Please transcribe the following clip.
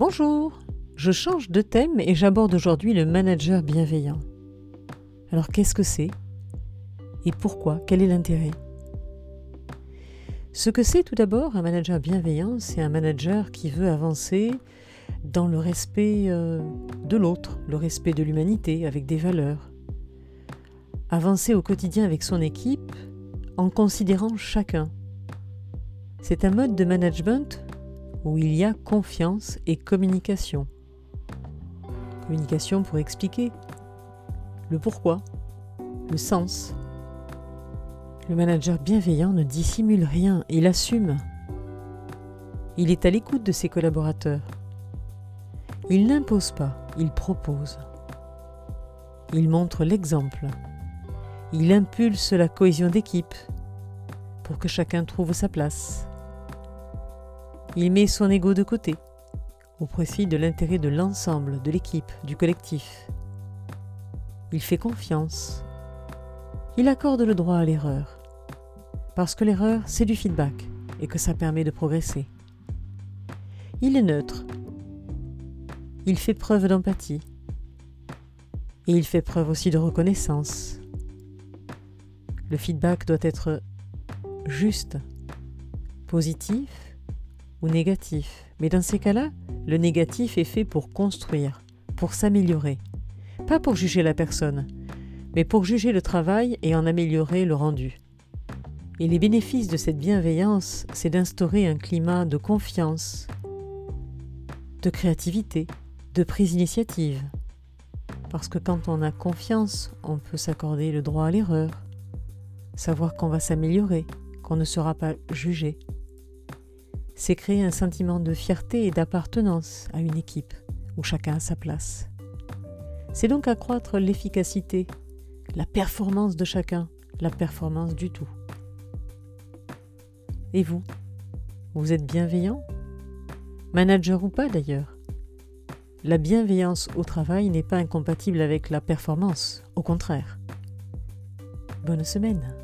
Bonjour, je change de thème et j'aborde aujourd'hui le manager bienveillant. Alors qu'est-ce que c'est? Et pourquoi? Quel est l'intérêt? Ce que c'est tout d'abord un manager bienveillant, c'est un manager qui veut avancer dans le respect euh, de l'autre, le respect de l'humanité, avec des valeurs. Avancer au quotidien avec son équipe en considérant chacun. C'est un mode de management où il y a confiance et communication. Communication pour expliquer le pourquoi, le sens. Le manager bienveillant ne dissimule rien, il assume. Il est à l'écoute de ses collaborateurs. Il n'impose pas, il propose. Il montre l'exemple. Il impulse la cohésion d'équipe pour que chacun trouve sa place. Il met son ego de côté, au profit de l'intérêt de l'ensemble, de l'équipe, du collectif. Il fait confiance. Il accorde le droit à l'erreur. Parce que l'erreur, c'est du feedback et que ça permet de progresser. Il est neutre. Il fait preuve d'empathie. Et il fait preuve aussi de reconnaissance. Le feedback doit être juste, positif ou négatif. Mais dans ces cas-là, le négatif est fait pour construire, pour s'améliorer. Pas pour juger la personne, mais pour juger le travail et en améliorer le rendu. Et les bénéfices de cette bienveillance, c'est d'instaurer un climat de confiance, de créativité, de prise d'initiative. Parce que quand on a confiance, on peut s'accorder le droit à l'erreur, savoir qu'on va s'améliorer, qu'on ne sera pas jugé c'est créer un sentiment de fierté et d'appartenance à une équipe où chacun a sa place. C'est donc accroître l'efficacité, la performance de chacun, la performance du tout. Et vous? Vous êtes bienveillant? Manager ou pas d'ailleurs? La bienveillance au travail n'est pas incompatible avec la performance, au contraire. Bonne semaine